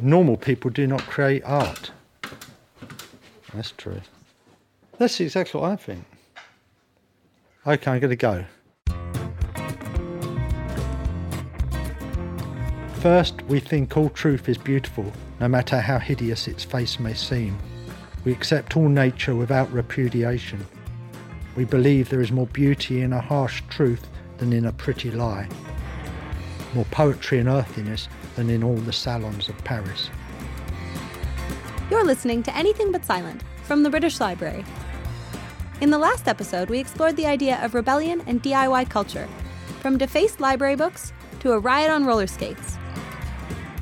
normal people do not create art. That's true. That's exactly what I think. Okay, I'm going to go. First, we think all truth is beautiful, no matter how hideous its face may seem. We accept all nature without repudiation. We believe there is more beauty in a harsh truth than in a pretty lie, more poetry and earthiness than in all the salons of Paris. You're listening to Anything But Silent from the British Library. In the last episode, we explored the idea of rebellion and DIY culture, from defaced library books to a riot on roller skates.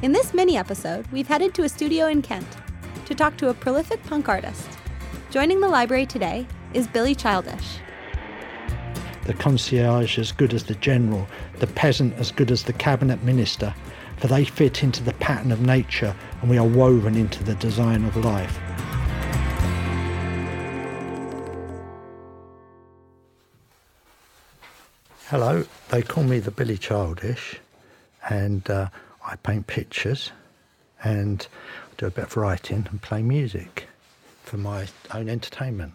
In this mini episode, we've headed to a studio in Kent to talk to a prolific punk artist. Joining the library today is Billy Childish. The concierge as good as the general, the peasant as good as the cabinet minister, for they fit into the pattern of nature and we are woven into the design of life. Hello, they call me the Billy Childish, and uh, I paint pictures and do a bit of writing and play music for my own entertainment.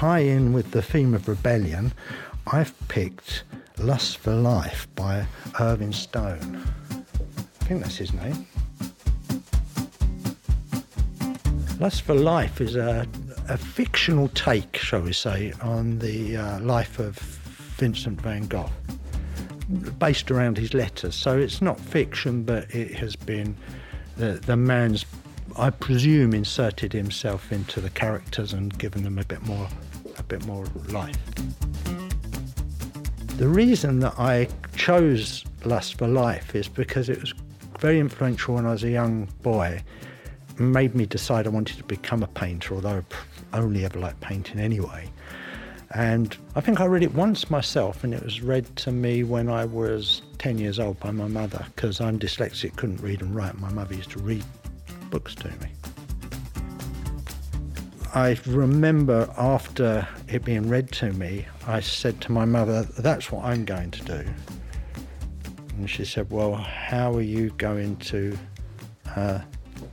Tie in with the theme of rebellion, I've picked Lust for Life by Irving Stone. I think that's his name. Lust for Life is a, a fictional take, shall we say, on the uh, life of Vincent van Gogh based around his letters. So it's not fiction, but it has been the, the man's, I presume, inserted himself into the characters and given them a bit more, bit more life. The reason that I chose Lust for Life is because it was very influential when I was a young boy. It made me decide I wanted to become a painter, although I only ever liked painting anyway. And I think I read it once myself, and it was read to me when I was 10 years old by my mother, because I'm dyslexic, couldn't read and write. My mother used to read books to me. I remember after it being read to me, I said to my mother, That's what I'm going to do. And she said, Well, how are you going to uh,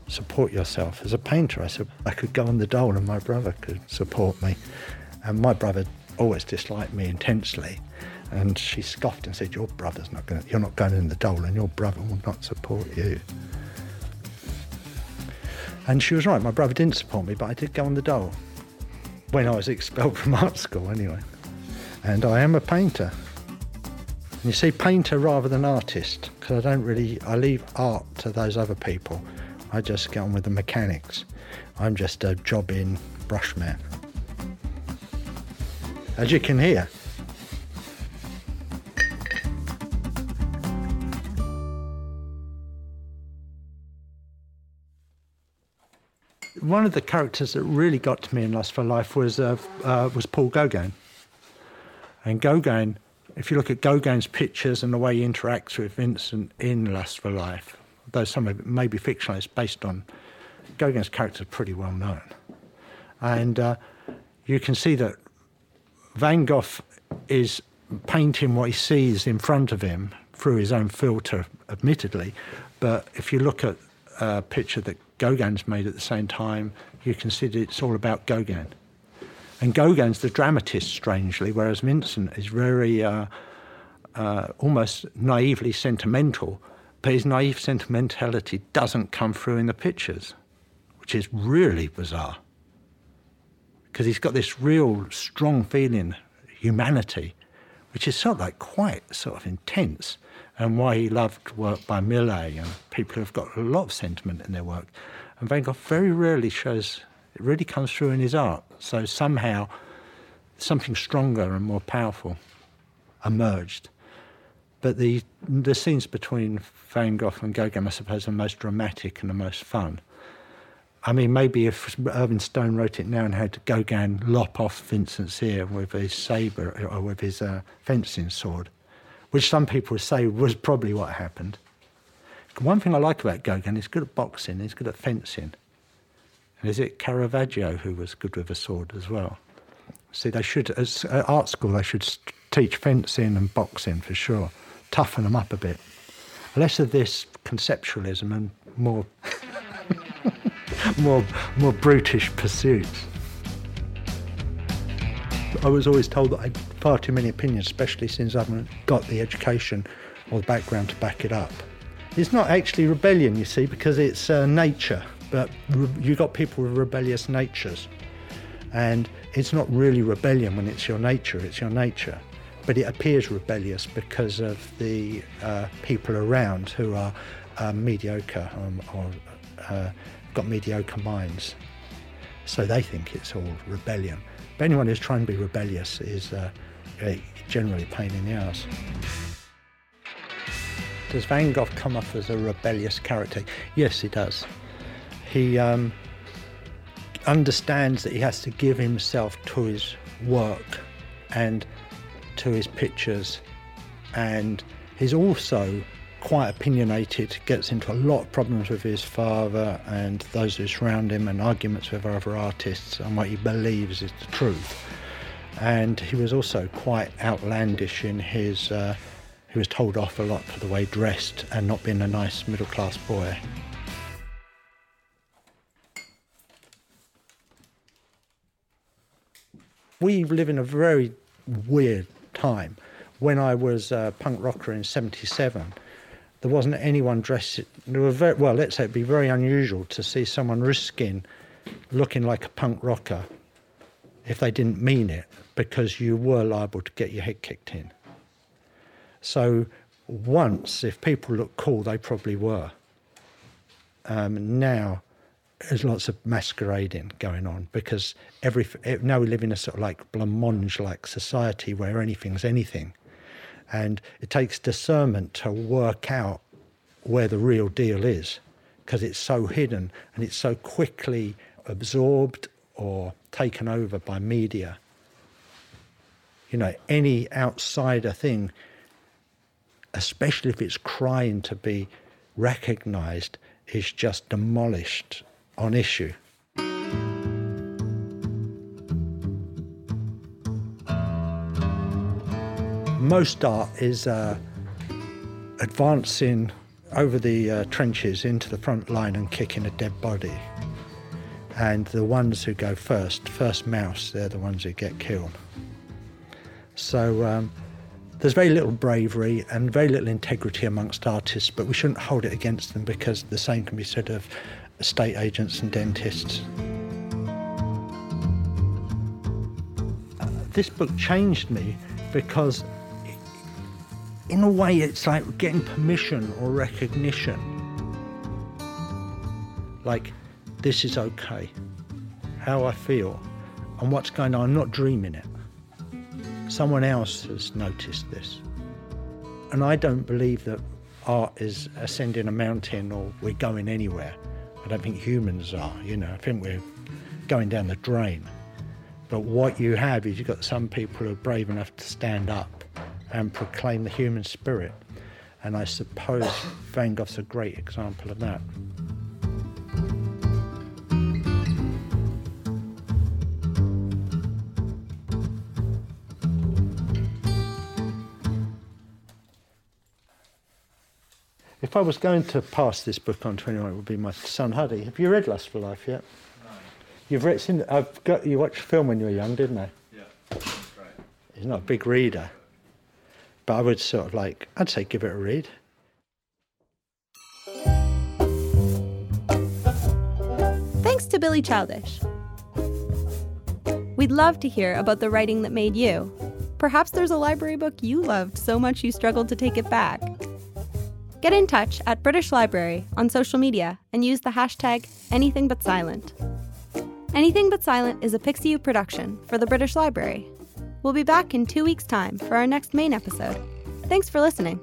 support yourself as a painter? I said, I could go on the dole and my brother could support me. And my brother always disliked me intensely. And she scoffed and said, Your brother's not going to, you're not going in the dole and your brother will not support you. And she was right, my brother didn't support me, but I did go on the dole. When I was expelled from art school anyway. And I am a painter. And you see, painter rather than artist, because I don't really, I leave art to those other people. I just get on with the mechanics. I'm just a jobbing brush brushman as you can hear. One of the characters that really got to me in Lust for Life was uh, uh, was Paul Gauguin. And Gauguin, if you look at Gauguin's pictures and the way he interacts with Vincent in Lust for Life, though some of it may be fictional, it's based on Gauguin's character pretty well known. And uh, you can see that Van Gogh is painting what he sees in front of him through his own filter, admittedly. But if you look at a picture that Gauguin's made at the same time, you that it's all about Gauguin. And Gauguin's the dramatist, strangely, whereas Vincent is very uh, uh, almost naively sentimental, but his naive sentimentality doesn't come through in the pictures, which is really bizarre because he's got this real strong feeling, humanity, which is sort of like quite sort of intense, and why he loved work by Millet and people who've got a lot of sentiment in their work. And Van Gogh very rarely shows, it really comes through in his art. So somehow something stronger and more powerful emerged. But the, the scenes between Van Gogh and Gauguin, I suppose, are the most dramatic and the most fun. I mean, maybe if Irving Stone wrote it now and had Gauguin lop off Vincent's ear with his sabre or with his uh, fencing sword, which some people say was probably what happened. One thing I like about Gauguin, he's good at boxing, he's good at fencing. And is it Caravaggio who was good with a sword as well? See, they should, at art school, they should teach fencing and boxing for sure, toughen them up a bit. less of this conceptualism and more more more brutish pursuits. I was always told that I had far too many opinions, especially since I haven't got the education or the background to back it up. It's not actually rebellion, you see, because it's uh, nature, but re- you've got people with rebellious natures. And it's not really rebellion when it's your nature, it's your nature. But it appears rebellious because of the uh, people around who are uh, mediocre um, or uh, got mediocre minds. So they think it's all rebellion. But anyone who's trying to be rebellious is uh, generally a pain in the ass. Does Van Gogh come off as a rebellious character? Yes, he does. He um, understands that he has to give himself to his work and to his pictures, and he's also quite opinionated, gets into a lot of problems with his father and those who surround him, and arguments with other artists on what he believes is the truth. And he was also quite outlandish in his. Uh, he was told off a lot for the way he dressed and not being a nice middle class boy. We live in a very weird time. When I was a punk rocker in 77, there wasn't anyone dressed. There were very, well, let's say it'd be very unusual to see someone risking looking like a punk rocker if they didn't mean it, because you were liable to get your head kicked in. So once, if people look cool, they probably were. Um, now, there's lots of masquerading going on because every now we live in a sort of like blancmange-like society where anything's anything. And it takes discernment to work out where the real deal is because it's so hidden and it's so quickly absorbed or taken over by media. You know, any outsider thing, especially if it's crying to be recognized, is just demolished on issue. Most art is uh, advancing over the uh, trenches into the front line and kicking a dead body. And the ones who go first, first mouse, they're the ones who get killed. So um, there's very little bravery and very little integrity amongst artists, but we shouldn't hold it against them because the same can be said of estate agents and dentists. Uh, this book changed me because in a way, it's like getting permission or recognition. Like, this is okay, how I feel, and what's going on. I'm not dreaming it. Someone else has noticed this. And I don't believe that art is ascending a mountain or we're going anywhere. I don't think humans are, you know, I think we're going down the drain. But what you have is you've got some people who are brave enough to stand up and proclaim the human spirit. And I suppose Van Gogh's a great example of that. If I was going to pass this book on to anyone, it would be my son Huddy. Have you read Lust for Life yet? No. You've read. Seen, I've got you watched film when you were young, didn't I? Yeah, that's right. He's not a big reader but I would sort of like, I'd say give it a read. Thanks to Billy Childish. We'd love to hear about the writing that made you. Perhaps there's a library book you loved so much you struggled to take it back. Get in touch at British Library on social media and use the hashtag AnythingButSilent. Anything But Silent is a Pixiu production for the British Library. We'll be back in two weeks' time for our next main episode. Thanks for listening.